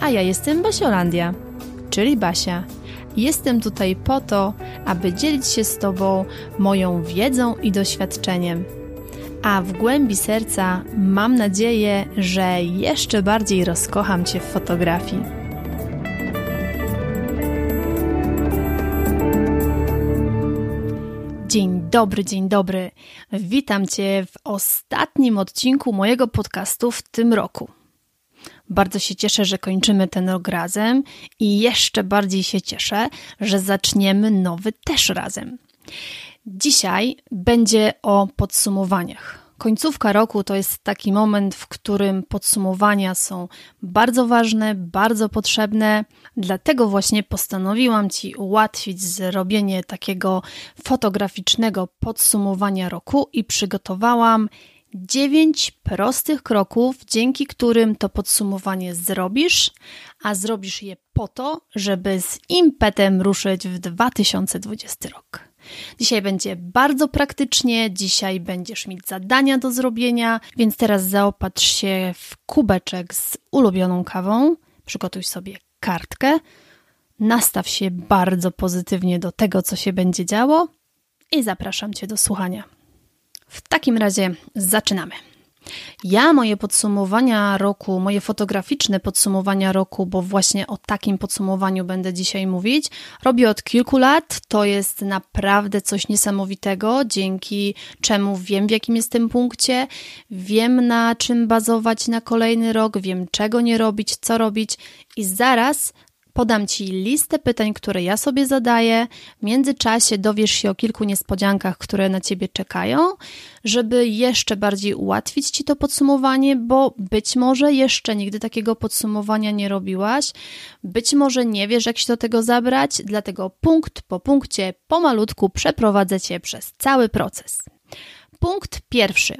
A ja jestem Basiolandia, czyli Basia. Jestem tutaj po to, aby dzielić się z Tobą moją wiedzą i doświadczeniem. A w głębi serca mam nadzieję, że jeszcze bardziej rozkocham Cię w fotografii. Dzień dobry, dzień dobry. Witam Cię w ostatnim odcinku mojego podcastu w tym roku. Bardzo się cieszę, że kończymy ten rok razem i jeszcze bardziej się cieszę, że zaczniemy nowy też razem. Dzisiaj będzie o podsumowaniach. Końcówka roku to jest taki moment, w którym podsumowania są bardzo ważne, bardzo potrzebne. Dlatego właśnie postanowiłam Ci ułatwić zrobienie takiego fotograficznego podsumowania roku i przygotowałam dziewięć prostych kroków, dzięki którym to podsumowanie zrobisz, a zrobisz je po to, żeby z impetem ruszyć w 2020 rok. Dzisiaj będzie bardzo praktycznie, dzisiaj będziesz mieć zadania do zrobienia, więc teraz zaopatrz się w kubeczek z ulubioną kawą, przygotuj sobie kartkę, nastaw się bardzo pozytywnie do tego, co się będzie działo i zapraszam Cię do słuchania. W takim razie zaczynamy. Ja moje podsumowania roku, moje fotograficzne podsumowania roku, bo właśnie o takim podsumowaniu będę dzisiaj mówić, robię od kilku lat. To jest naprawdę coś niesamowitego, dzięki czemu wiem, w jakim jestem punkcie, wiem na czym bazować na kolejny rok, wiem czego nie robić, co robić i zaraz Podam Ci listę pytań, które ja sobie zadaję. W międzyczasie dowiesz się o kilku niespodziankach, które na Ciebie czekają, żeby jeszcze bardziej ułatwić Ci to podsumowanie, bo być może jeszcze nigdy takiego podsumowania nie robiłaś, być może nie wiesz, jak się do tego zabrać, dlatego punkt po punkcie, pomalutku przeprowadzę Cię przez cały proces. Punkt pierwszy.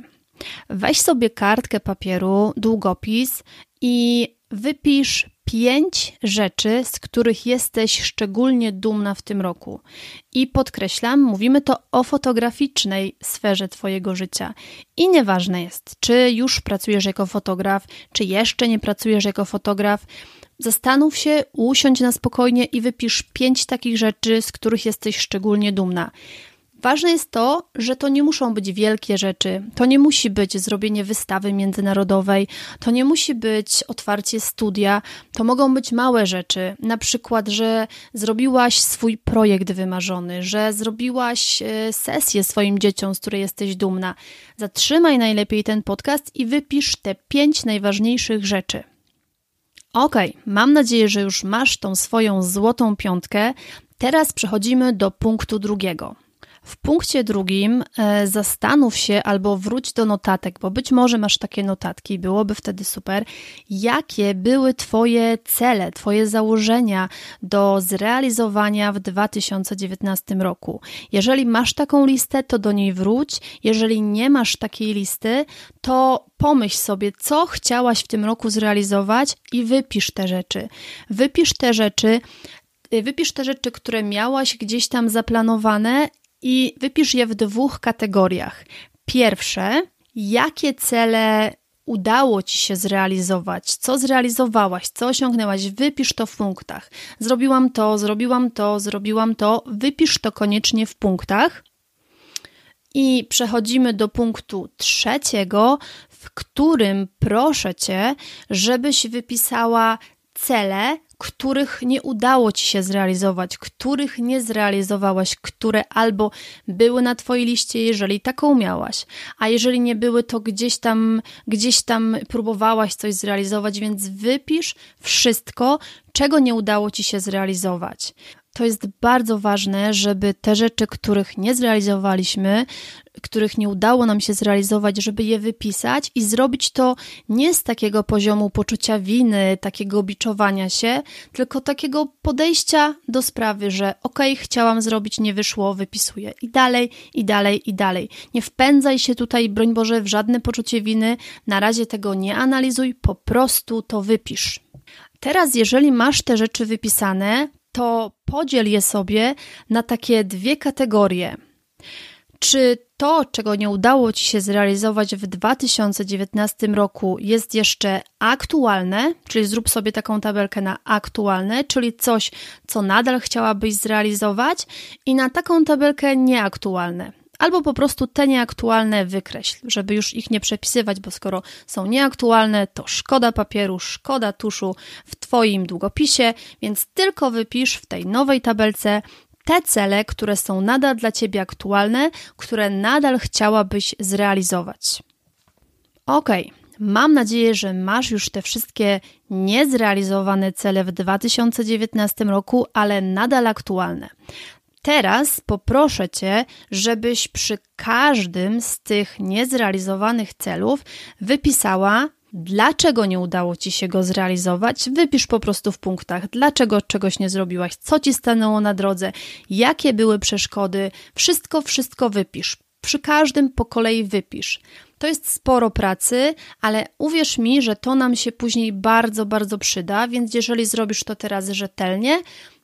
Weź sobie kartkę papieru, długopis i wypisz pięć rzeczy, z których jesteś szczególnie dumna w tym roku. I podkreślam, mówimy to o fotograficznej sferze Twojego życia. I nieważne jest, czy już pracujesz jako fotograf, czy jeszcze nie pracujesz jako fotograf. Zastanów się, usiądź na spokojnie i wypisz pięć takich rzeczy, z których jesteś szczególnie dumna. Ważne jest to, że to nie muszą być wielkie rzeczy. To nie musi być zrobienie wystawy międzynarodowej, to nie musi być otwarcie studia. To mogą być małe rzeczy, na przykład, że zrobiłaś swój projekt wymarzony, że zrobiłaś e, sesję swoim dzieciom, z której jesteś dumna. Zatrzymaj najlepiej ten podcast i wypisz te pięć najważniejszych rzeczy. Ok, mam nadzieję, że już masz tą swoją złotą piątkę. Teraz przechodzimy do punktu drugiego. W punkcie drugim e, zastanów się albo wróć do notatek, bo być może masz takie notatki, byłoby wtedy super. Jakie były Twoje cele, Twoje założenia do zrealizowania w 2019 roku? Jeżeli masz taką listę, to do niej wróć. Jeżeli nie masz takiej listy, to pomyśl sobie, co chciałaś w tym roku zrealizować i wypisz te rzeczy. Wypisz te rzeczy, Wypisz te rzeczy, które miałaś gdzieś tam zaplanowane i wypisz je w dwóch kategoriach. Pierwsze, jakie cele udało ci się zrealizować, co zrealizowałaś, co osiągnęłaś, wypisz to w punktach. Zrobiłam to, zrobiłam to, zrobiłam to, wypisz to koniecznie w punktach. I przechodzimy do punktu trzeciego, w którym proszę cię, żebyś wypisała cele, których nie udało ci się zrealizować, których nie zrealizowałaś, które albo były na twojej liście, jeżeli taką miałaś, a jeżeli nie były, to gdzieś tam, gdzieś tam próbowałaś coś zrealizować, więc wypisz wszystko, czego nie udało ci się zrealizować. To jest bardzo ważne, żeby te rzeczy, których nie zrealizowaliśmy, których nie udało nam się zrealizować, żeby je wypisać i zrobić to nie z takiego poziomu poczucia winy, takiego biczowania się, tylko takiego podejścia do sprawy, że okej, okay, chciałam zrobić, nie wyszło, wypisuję i dalej, i dalej, i dalej. Nie wpędzaj się tutaj, broń Boże, w żadne poczucie winy, na razie tego nie analizuj, po prostu to wypisz. Teraz, jeżeli masz te rzeczy wypisane, to podziel je sobie na takie dwie kategorie. Czy to, czego nie udało Ci się zrealizować w 2019 roku, jest jeszcze aktualne, czyli zrób sobie taką tabelkę na aktualne, czyli coś, co nadal chciałabyś zrealizować, i na taką tabelkę nieaktualne. Albo po prostu te nieaktualne wykreśl, żeby już ich nie przepisywać, bo skoro są nieaktualne, to szkoda papieru, szkoda tuszu w Twoim długopisie, więc tylko wypisz w tej nowej tabelce te cele, które są nadal dla Ciebie aktualne, które nadal chciałabyś zrealizować. Ok, mam nadzieję, że masz już te wszystkie niezrealizowane cele w 2019 roku, ale nadal aktualne. Teraz poproszę Cię, żebyś przy każdym z tych niezrealizowanych celów wypisała Dlaczego nie udało ci się go zrealizować? Wypisz po prostu w punktach, dlaczego czegoś nie zrobiłaś, co ci stanęło na drodze, jakie były przeszkody. Wszystko, wszystko wypisz. Przy każdym po kolei wypisz. To jest sporo pracy, ale uwierz mi, że to nam się później bardzo, bardzo przyda, więc jeżeli zrobisz to teraz rzetelnie,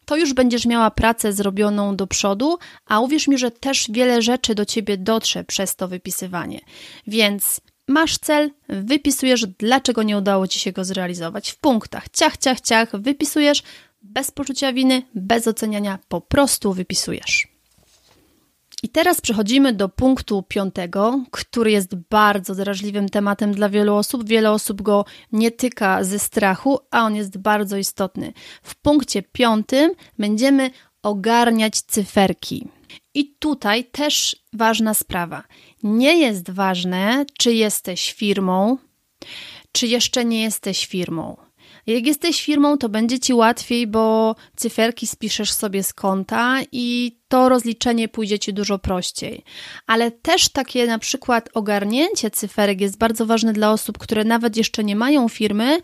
to już będziesz miała pracę zrobioną do przodu, a uwierz mi, że też wiele rzeczy do ciebie dotrze przez to wypisywanie. Więc Masz cel, wypisujesz, dlaczego nie udało ci się go zrealizować w punktach. Ciach, ciach, ciach, wypisujesz bez poczucia winy, bez oceniania, po prostu wypisujesz. I teraz przechodzimy do punktu piątego, który jest bardzo drażliwym tematem dla wielu osób. Wiele osób go nie tyka ze strachu, a on jest bardzo istotny. W punkcie piątym będziemy ogarniać cyferki. I tutaj też ważna sprawa. Nie jest ważne, czy jesteś firmą, czy jeszcze nie jesteś firmą. Jak jesteś firmą, to będzie ci łatwiej, bo cyferki spiszesz sobie z konta i to rozliczenie pójdzie ci dużo prościej. Ale też takie na przykład ogarnięcie cyferek jest bardzo ważne dla osób, które nawet jeszcze nie mają firmy,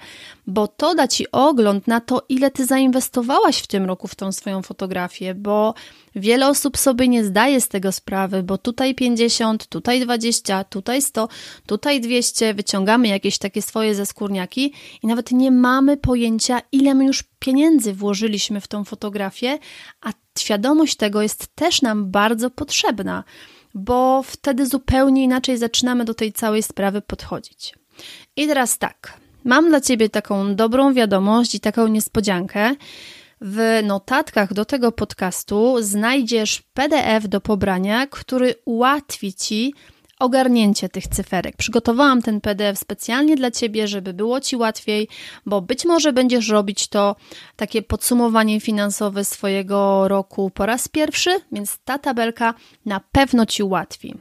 bo to da ci ogląd na to, ile ty zainwestowałaś w tym roku w tą swoją fotografię, bo wiele osób sobie nie zdaje z tego sprawy, bo tutaj 50, tutaj 20, tutaj 100, tutaj 200, wyciągamy jakieś takie swoje zeskórniaki i nawet nie mamy pojęcia, ile my już pieniędzy włożyliśmy w tą fotografię, a świadomość tego jest też nam bardzo potrzebna, bo wtedy zupełnie inaczej zaczynamy do tej całej sprawy podchodzić. I teraz tak, mam dla Ciebie taką dobrą wiadomość i taką niespodziankę. W notatkach do tego podcastu znajdziesz PDF do pobrania, który ułatwi Ci ogarnięcie tych cyferek. Przygotowałam ten PDF specjalnie dla Ciebie, żeby było Ci łatwiej, bo być może będziesz robić to takie podsumowanie finansowe swojego roku po raz pierwszy, więc ta tabelka na pewno Ci ułatwi.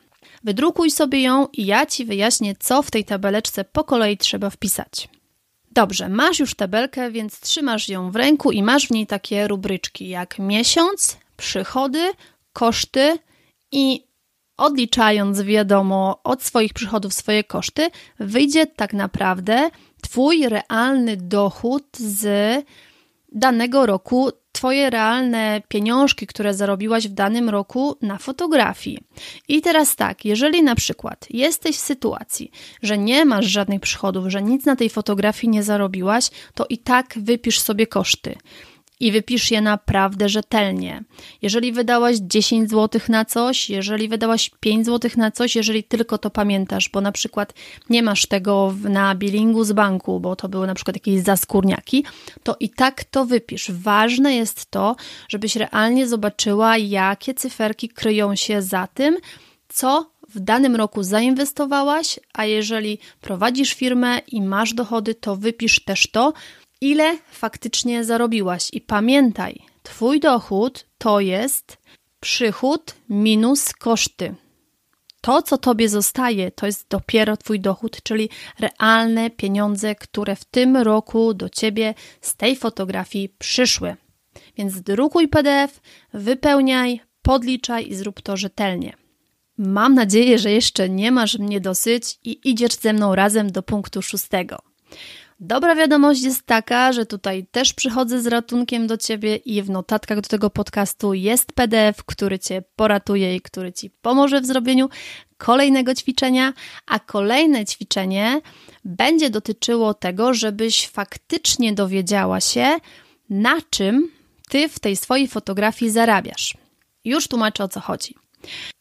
Wydrukuj sobie ją i ja Ci wyjaśnię, co w tej tabeleczce po kolei trzeba wpisać. Dobrze, masz już tabelkę, więc trzymasz ją w ręku i masz w niej takie rubryczki jak miesiąc, przychody, koszty i odliczając, wiadomo, od swoich przychodów swoje koszty, wyjdzie tak naprawdę Twój realny dochód z danego roku, Twoje realne pieniążki, które zarobiłaś w danym roku na fotografii. I teraz tak, jeżeli na przykład jesteś w sytuacji, że nie masz żadnych przychodów, że nic na tej fotografii nie zarobiłaś, to i tak wypisz sobie koszty i wypisz je naprawdę rzetelnie. Jeżeli wydałaś 10 zł na coś, jeżeli wydałaś 5 zł na coś, jeżeli tylko to pamiętasz, bo na przykład nie masz tego na billingu z banku, bo to były na przykład jakieś zaskórniaki, to i tak to wypisz. Ważne jest to, żebyś realnie zobaczyła, jakie cyferki kryją się za tym, co w danym roku zainwestowałaś, a jeżeli prowadzisz firmę i masz dochody, to wypisz też to, ile faktycznie zarobiłaś. I pamiętaj, Twój dochód to jest przychód minus koszty. To, co Tobie zostaje, to jest dopiero Twój dochód, czyli realne pieniądze, które w tym roku do Ciebie z tej fotografii przyszły. Więc drukuj PDF, wypełniaj, podliczaj i zrób to rzetelnie. mam nadzieję, że jeszcze nie masz mnie dosyć i idziesz ze mną razem do punktu szóstego. Dobra wiadomość jest taka, że tutaj też przychodzę z ratunkiem do Ciebie i w notatkach do tego podcastu jest PDF, który Cię poratuje i który Ci pomoże w zrobieniu kolejnego ćwiczenia, a kolejne ćwiczenie będzie dotyczyło tego, żebyś faktycznie dowiedziała się, na czym Ty w tej swojej fotografii zarabiasz. Już tłumaczę o co chodzi.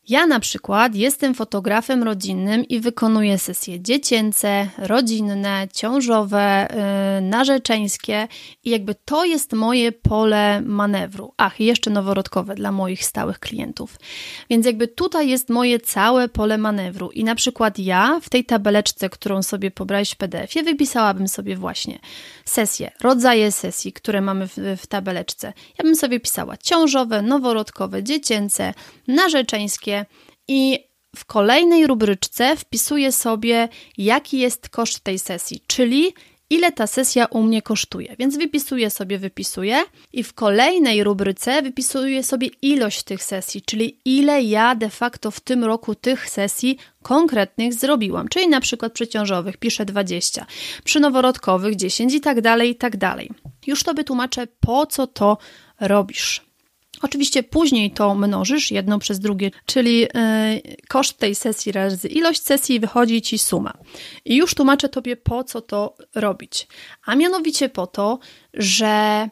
Ja na przykład jestem fotografem rodzinnym i wykonuję sesje dziecięce, rodzinne, ciążowe, yy, narzeczeńskie i jakby to jest moje pole manewru. Ach, jeszcze noworodkowe dla moich stałych klientów. Więc jakby tutaj jest moje całe pole manewru i na przykład ja w tej tabeleczce, którą sobie pobrałeś w PDF-ie, wypisałabym sobie właśnie sesje, rodzaje sesji, które mamy w, w tabeleczce. Ja bym sobie pisała ciążowe, noworodkowe, dziecięce, narzeczeńskie, i w kolejnej rubryczce wpisuję sobie, jaki jest koszt tej sesji, czyli ile ta sesja u mnie kosztuje. Więc wypisuję sobie, wypisuję i w kolejnej rubryce wypisuję sobie ilość tych sesji, czyli ile ja de facto w tym roku tych sesji konkretnych zrobiłam. Czyli na przykład przy ciążowych piszę 20, przy noworodkowych 10 i tak dalej, i tak dalej. Już Tobie tłumaczę, po co to robisz. Oczywiście później to mnożysz jedno przez drugie, czyli yy, koszt tej sesji razy ilość sesji wychodzi ci suma. I już tłumaczę Tobie, po co to robić. A mianowicie po to, że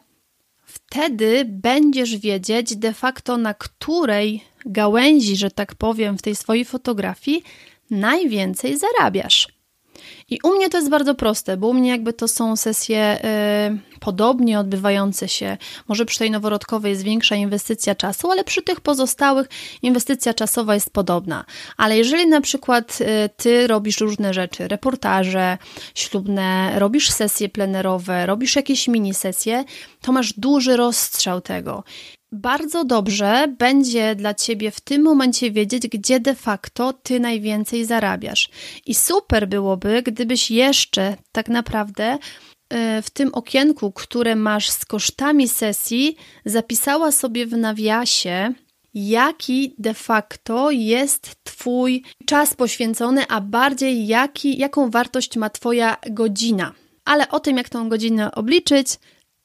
wtedy będziesz wiedzieć de facto na której gałęzi, że tak powiem, w tej swojej fotografii najwięcej zarabiasz. I u mnie to jest bardzo proste, bo u mnie jakby to są sesje y, podobnie odbywające się. Może przy tej noworodkowej jest większa inwestycja czasu, ale przy tych pozostałych inwestycja czasowa jest podobna. Ale jeżeli na przykład y, ty robisz różne rzeczy, reportaże ślubne, robisz sesje plenerowe, robisz jakieś mini sesje, to masz duży rozstrzał tego bardzo dobrze będzie dla ciebie w tym momencie wiedzieć, gdzie de facto ty najwięcej zarabiasz. I super byłoby, gdybyś jeszcze tak naprawdę e, w tym okienku, które masz z kosztami sesji, zapisała sobie w nawiasie, jaki de facto jest Twój czas poświęcony, a bardziej jaki, jaką wartość ma Twoja godzina. Ale o tym, jak tą godzinę obliczyć,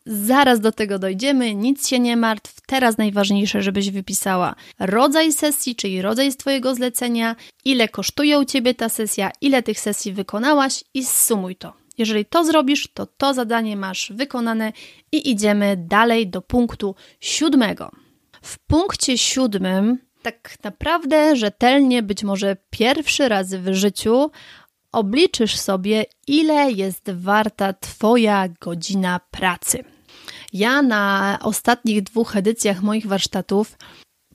Zaraz do tego dojdziemy, nic się nie martw. Teraz najważniejsze, żebyś wypisała rodzaj sesji, czyli rodzaj Twojego zlecenia, ile kosztuje u Ciebie ta sesja, ile tych sesji wykonałaś i sumuj to. Jeżeli to zrobisz, to to zadanie masz wykonane i idziemy dalej do punktu siódmego. W punkcie siódmym tak naprawdę rzetelnie, być może pierwszy raz w życiu, obliczysz sobie, ile jest warta Twoja godzina pracy. Ja na ostatnich dwóch edycjach moich warsztatów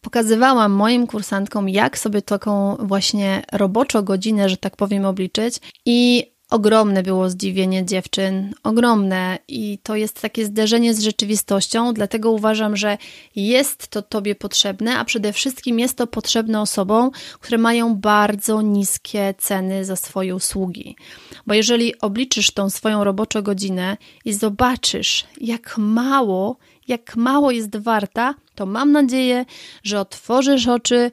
pokazywałam moim kursantkom, jak sobie taką właśnie roboczo godzinę, że tak powiem, obliczyć. I Ogromne było zdziwienie dziewczyn, ogromne, i to jest takie zderzenie z rzeczywistością, dlatego uważam, że jest to Tobie potrzebne, a przede wszystkim jest to potrzebne osobom, które mają bardzo niskie ceny za swoje usługi. Bo jeżeli obliczysz tą swoją roboczą godzinę i zobaczysz, jak mało, jak mało jest warta, to mam nadzieję, że otworzysz oczy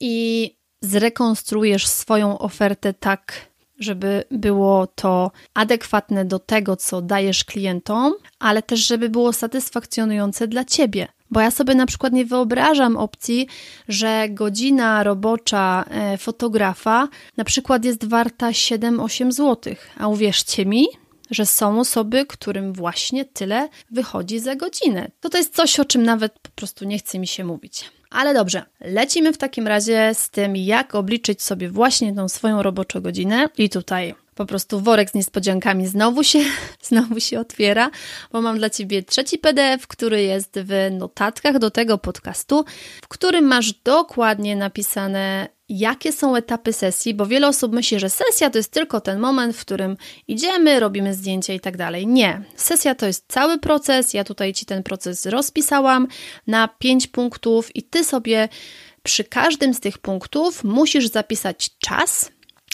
i zrekonstruujesz swoją ofertę tak, żeby było to adekwatne do tego, co dajesz klientom, ale też, żeby było satysfakcjonujące dla ciebie. Bo ja sobie na przykład nie wyobrażam opcji, że godzina robocza e, fotografa na przykład jest warta 7-8 zł. A uwierzcie mi, że są osoby, którym właśnie tyle wychodzi za godzinę. To to jest coś, o czym nawet po prostu nie chce mi się mówić. Ale dobrze, lecimy w takim razie z tym, jak obliczyć sobie właśnie tą swoją roboczą godzinę. I tutaj po prostu worek z niespodziankami znowu się, znowu się otwiera, bo mam dla Ciebie trzeci PDF, który jest w notatkach do tego podcastu, w którym masz dokładnie napisane jakie są etapy sesji, bo wiele osób myśli, że sesja to jest tylko ten moment, w którym idziemy, robimy zdjęcia i tak dalej. Nie. Sesja to jest cały proces. Ja tutaj Ci ten proces rozpisałam na pięć punktów i Ty sobie przy każdym z tych punktów musisz zapisać czas,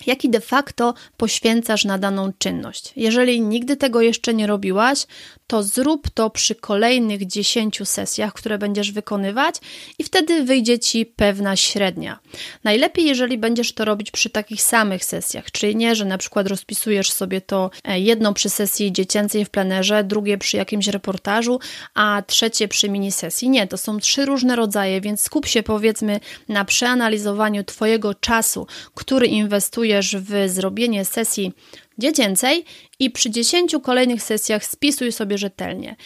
jaki de facto poświęcasz na daną czynność. Jeżeli nigdy tego jeszcze nie robiłaś, to zrób to przy kolejnych 10 sesjach, które będziesz wykonywać, i wtedy wyjdzie ci pewna średnia. Najlepiej, jeżeli będziesz to robić przy takich samych sesjach, czyli nie, że na przykład rozpisujesz sobie to e, jedno przy sesji dziecięcej w plenerze, drugie przy jakimś reportażu, a trzecie przy mini sesji. Nie, to są trzy różne rodzaje, więc skup się powiedzmy na przeanalizowaniu Twojego czasu, który inwestujesz w zrobienie sesji dziecięcej i przy 10 kolejnych sesjach spisuj sobie rzetelnie.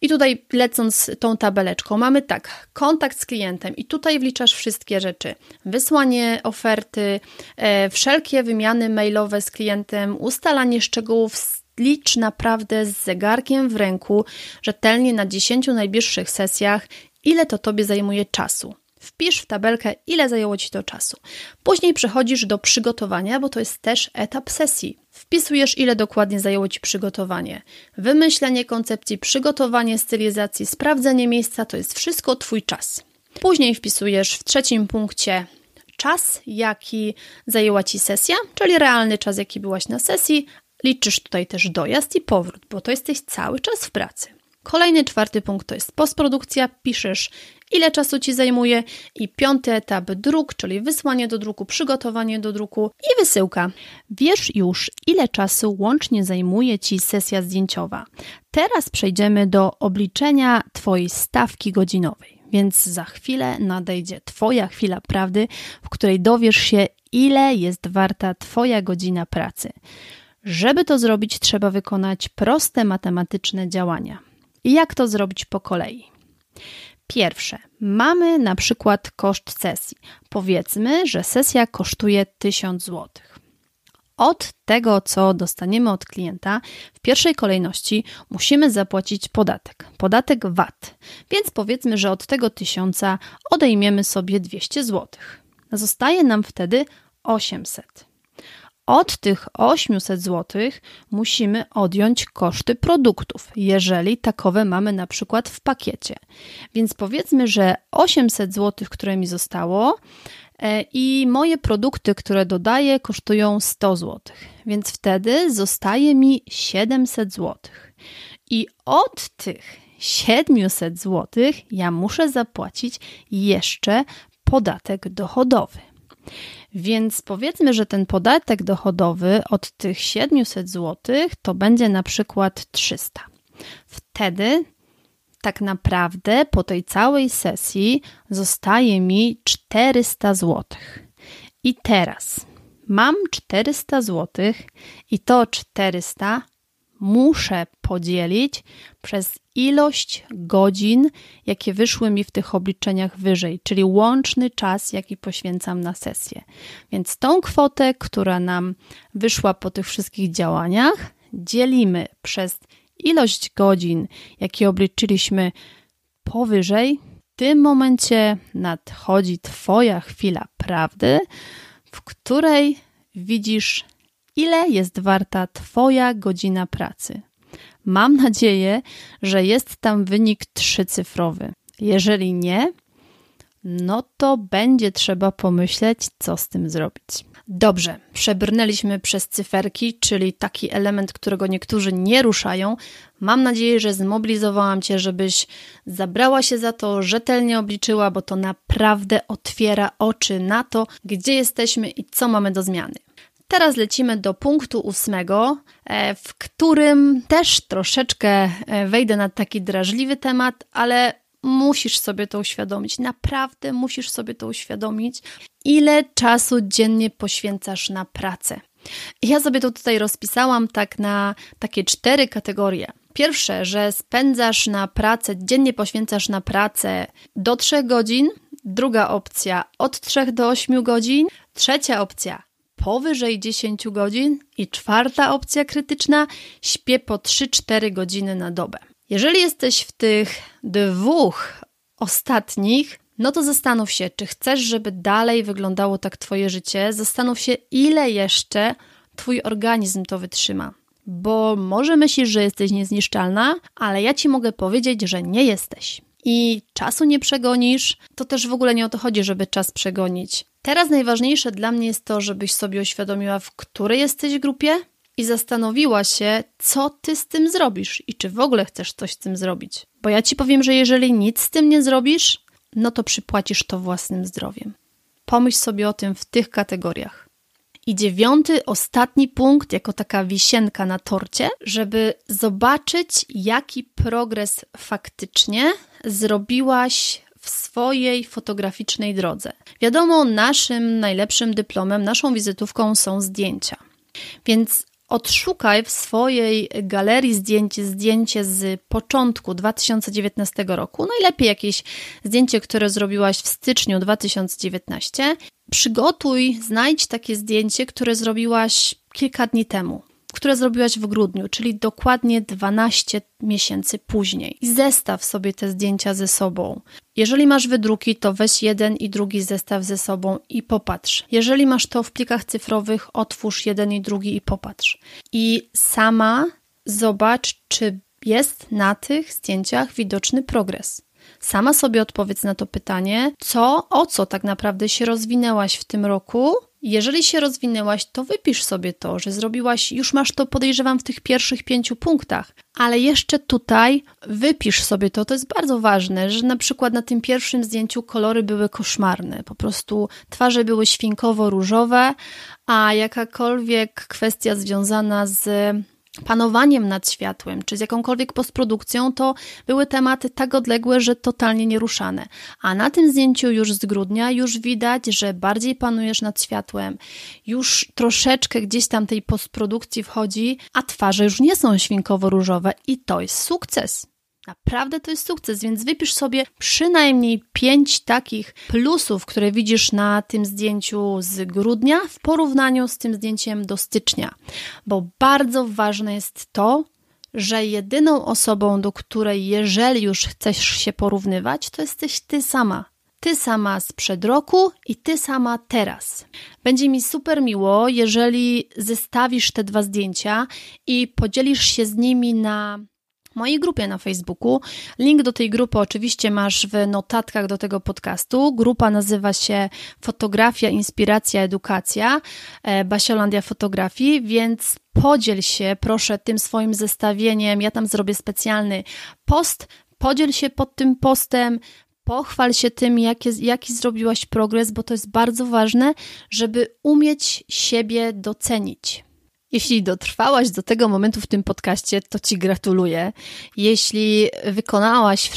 I tutaj lecąc tą tabeleczką, mamy tak, kontakt z klientem i tutaj wliczasz wszystkie rzeczy. Wysłanie oferty, e, wszelkie wymiany mailowe z klientem, ustalanie szczegółów, licz naprawdę z zegarkiem w ręku, rzetelnie na 10 najbliższych sesjach, ile to Tobie zajmuje czasu. Wpisz w tabelkę, ile zajęło Ci to czasu. Później przechodzisz do przygotowania, bo to jest też etap sesji. Wpisujesz, ile dokładnie zajęło Ci przygotowanie. Wymyślenie koncepcji, przygotowanie stylizacji, sprawdzenie miejsca to jest wszystko Twój czas. Później wpisujesz w trzecim punkcie czas, jaki zajęła Ci sesja, czyli realny czas, jaki byłaś na sesji. Liczysz tutaj też dojazd i powrót, bo to jesteś cały czas w pracy. Kolejny, czwarty punkt to jest postprodukcja. Piszesz, ile czasu ci zajmuje. I piąty etap druk, czyli wysłanie do druku, przygotowanie do druku i wysyłka. Wiesz już, ile czasu łącznie zajmuje ci sesja zdjęciowa. Teraz przejdziemy do obliczenia Twojej stawki godzinowej. Więc za chwilę nadejdzie Twoja chwila prawdy, w której dowiesz się, ile jest warta Twoja godzina pracy. Żeby to zrobić, trzeba wykonać proste matematyczne działania. Jak to zrobić po kolei? Pierwsze, mamy na przykład koszt sesji. Powiedzmy, że sesja kosztuje 1000 zł. Od tego, co dostaniemy od klienta, w pierwszej kolejności musimy zapłacić podatek, podatek VAT. Więc powiedzmy, że od tego 1000 odejmiemy sobie 200 zł. Zostaje nam wtedy 800. Od tych 800 zł musimy odjąć koszty produktów, jeżeli takowe mamy na przykład w pakiecie. Więc powiedzmy, że 800 zł, które mi zostało, e, i moje produkty, które dodaję, kosztują 100 zł, więc wtedy zostaje mi 700 zł. I od tych 700 zł ja muszę zapłacić jeszcze podatek dochodowy. Więc powiedzmy, że ten podatek dochodowy od tych 700 zł to będzie na przykład 300. Wtedy tak naprawdę po tej całej sesji zostaje mi 400 zł. I teraz mam 400 zł i to 400 muszę podzielić przez ilość godzin, jakie wyszły mi w tych obliczeniach wyżej, czyli łączny czas, jaki poświęcam na sesję. Więc tą kwotę, która nam wyszła po tych wszystkich działaniach, dzielimy przez ilość godzin, jakie obliczyliśmy powyżej. W tym momencie nadchodzi Twoja chwila prawdy, w której widzisz ile jest warta Twoja godzina pracy. Mam nadzieję, że jest tam wynik trzycyfrowy. Jeżeli nie, no to będzie trzeba pomyśleć, co z tym zrobić. Dobrze, przebrnęliśmy przez cyferki, czyli taki element, którego niektórzy nie ruszają. Mam nadzieję, że zmobilizowałam Cię, żebyś zabrała się za to, rzetelnie obliczyła, bo to naprawdę otwiera oczy na to, gdzie jesteśmy i co mamy do zmiany. Teraz lecimy do punktu ósmego, e, w którym też troszeczkę e, wejdę na taki drażliwy temat, ale musisz sobie to uświadomić. Naprawdę musisz sobie to uświadomić, ile czasu dziennie poświęcasz na pracę. Ja sobie to tutaj rozpisałam tak na takie cztery kategorie. Pierwsze, że spędzasz na pracę, dziennie poświęcasz na pracę do 3 godzin. Druga opcja od 3 do 8 godzin. Trzecia opcja powyżej 10 godzin i czwarta opcja krytyczna śpię po 3-4 godziny na dobę. Jeżeli jesteś w tych dwóch ostatnich, no to zastanów się, czy chcesz, żeby dalej wyglądało tak Twoje życie. Zastanów się, ile jeszcze Twój organizm to wytrzyma. Bo może myślisz, że jesteś niezniszczalna, ale ja Ci mogę powiedzieć, że nie jesteś. I czasu nie przegonisz, to też w ogóle nie o to chodzi, żeby czas przegonić. Teraz najważniejsze dla mnie jest to, żebyś sobie uświadomiła, w której jesteś grupie i zastanowiła się, co ty z tym zrobisz i czy w ogóle chcesz coś z tym zrobić. Bo ja ci powiem, że jeżeli nic z tym nie zrobisz, no to przypłacisz to własnym zdrowiem. Pomyśl sobie o tym w tych kategoriach. I dziewiąty, ostatni punkt, jako taka wisienka na torcie, żeby zobaczyć, jaki progres faktycznie zrobiłaś w swojej fotograficznej drodze. Wiadomo, naszym najlepszym dyplomem, naszą wizytówką są zdjęcia. Więc odszukaj w swojej galerii zdjęć zdjęcie z początku 2019 roku, najlepiej jakieś zdjęcie, które zrobiłaś w styczniu 2019. Przygotuj, znajdź takie zdjęcie, które zrobiłaś kilka dni temu które zrobiłaś w grudniu, czyli dokładnie 12 miesięcy później. I zestaw sobie te zdjęcia ze sobą. Jeżeli masz wydruki, to weź jeden i drugi zestaw ze sobą i popatrz. Jeżeli masz to w plikach cyfrowych, otwórz jeden i drugi i popatrz. I sama zobacz, czy jest na tych zdjęciach widoczny progres. Sama sobie odpowiedz na to pytanie, co, o co tak naprawdę się rozwinęłaś w tym roku jeżeli się rozwinęłaś, to wypisz sobie to, że zrobiłaś, już masz to, podejrzewam, w tych pierwszych pięciu punktach, ale jeszcze tutaj wypisz sobie to. To jest bardzo ważne, że na przykład na tym pierwszym zdjęciu kolory były koszmarne, po prostu twarze były świnkowo-różowe, a jakakolwiek kwestia związana z panowaniem nad światłem, czy z jakąkolwiek postprodukcją, to były tematy tak odległe, że totalnie nieruszane. A na tym zdjęciu już z grudnia już widać, że bardziej panujesz nad światłem, już troszeczkę gdzieś tam tej postprodukcji wchodzi, a twarze już nie są świnkowo-różowe i to jest sukces. Naprawdę to jest sukces, więc wypisz sobie przynajmniej pięć takich plusów, które widzisz na tym zdjęciu z grudnia w porównaniu z tym zdjęciem do stycznia, bo bardzo ważne jest to, że jedyną osobą, do której jeżeli już chcesz się porównywać, to jesteś ty sama. Ty sama sprzed roku i ty sama teraz. Będzie mi super miło, jeżeli zestawisz te dwa zdjęcia i podzielisz się z nimi na mojej grupie na Facebooku. Link do tej grupy oczywiście masz w notatkach do tego podcastu. Grupa nazywa się Fotografia, Inspiracja, Edukacja, e, Basiolandia Fotografii, więc podziel się proszę tym swoim zestawieniem. Ja tam zrobię specjalny post. Podziel się pod tym postem, pochwal się tym, jaki, jaki zrobiłaś progres, bo to jest bardzo ważne, żeby umieć siebie docenić. Jeśli dotrwałaś do tego momentu w tym podcaście, to Ci gratuluję. Jeśli wykonałaś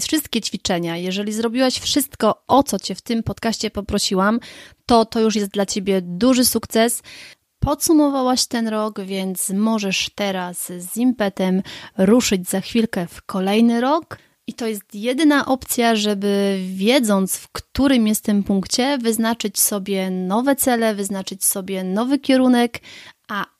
wszystkie ćwiczenia, jeżeli zrobiłaś wszystko, o co Cię w tym podcaście poprosiłam, to to już jest dla Ciebie duży sukces. Podsumowałaś ten rok, więc możesz teraz z impetem ruszyć za chwilkę w kolejny rok. I to jest jedyna opcja, żeby wiedząc, w którym jestem punkcie, wyznaczyć sobie nowe cele, wyznaczyć sobie nowy kierunek,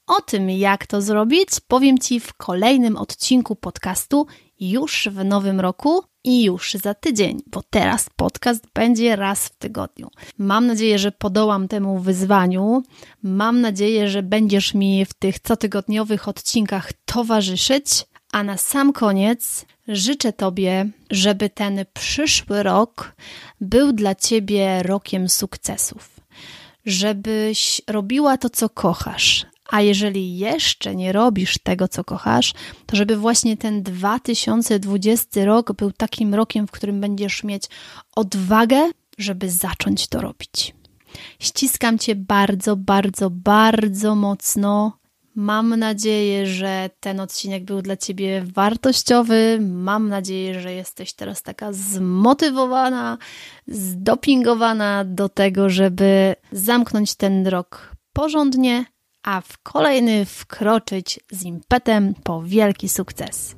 o tym, jak to zrobić, powiem Ci w kolejnym odcinku podcastu już w nowym roku i już za tydzień, bo teraz podcast będzie raz w tygodniu. Mam nadzieję, że podołam temu wyzwaniu. Mam nadzieję, że będziesz mi w tych cotygodniowych odcinkach towarzyszyć. A na sam koniec życzę Tobie, żeby ten przyszły rok był dla Ciebie rokiem sukcesów. Żebyś robiła to, co kochasz, a jeżeli jeszcze nie robisz tego, co kochasz, to żeby właśnie ten 2020 rok był takim rokiem, w którym będziesz mieć odwagę, żeby zacząć to robić. Ściskam Cię bardzo, bardzo, bardzo mocno. Mam nadzieję, że ten odcinek był dla Ciebie wartościowy. Mam nadzieję, że jesteś teraz taka zmotywowana, zdopingowana do tego, żeby zamknąć ten rok porządnie, a w kolejny wkroczyć z impetem po wielki sukces.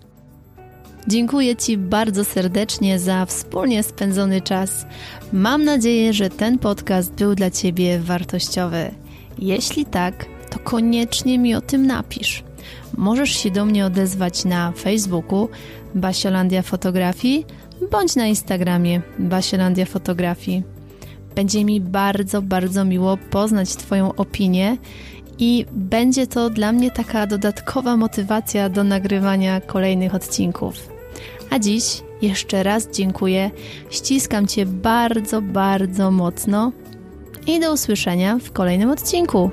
Dziękuję Ci bardzo serdecznie za wspólnie spędzony czas. Mam nadzieję, że ten podcast był dla Ciebie wartościowy. Jeśli tak, to koniecznie mi o tym napisz. Możesz się do mnie odezwać na Facebooku Basiolandia Fotografii bądź na Instagramie Basiolandia Fotografii. Będzie mi bardzo, bardzo miło poznać Twoją opinię i będzie to dla mnie taka dodatkowa motywacja do nagrywania kolejnych odcinków. A dziś Jeszcze raz dziękuję. Ściskam Cię bardzo, bardzo mocno i do usłyszenia w kolejnym odcinku.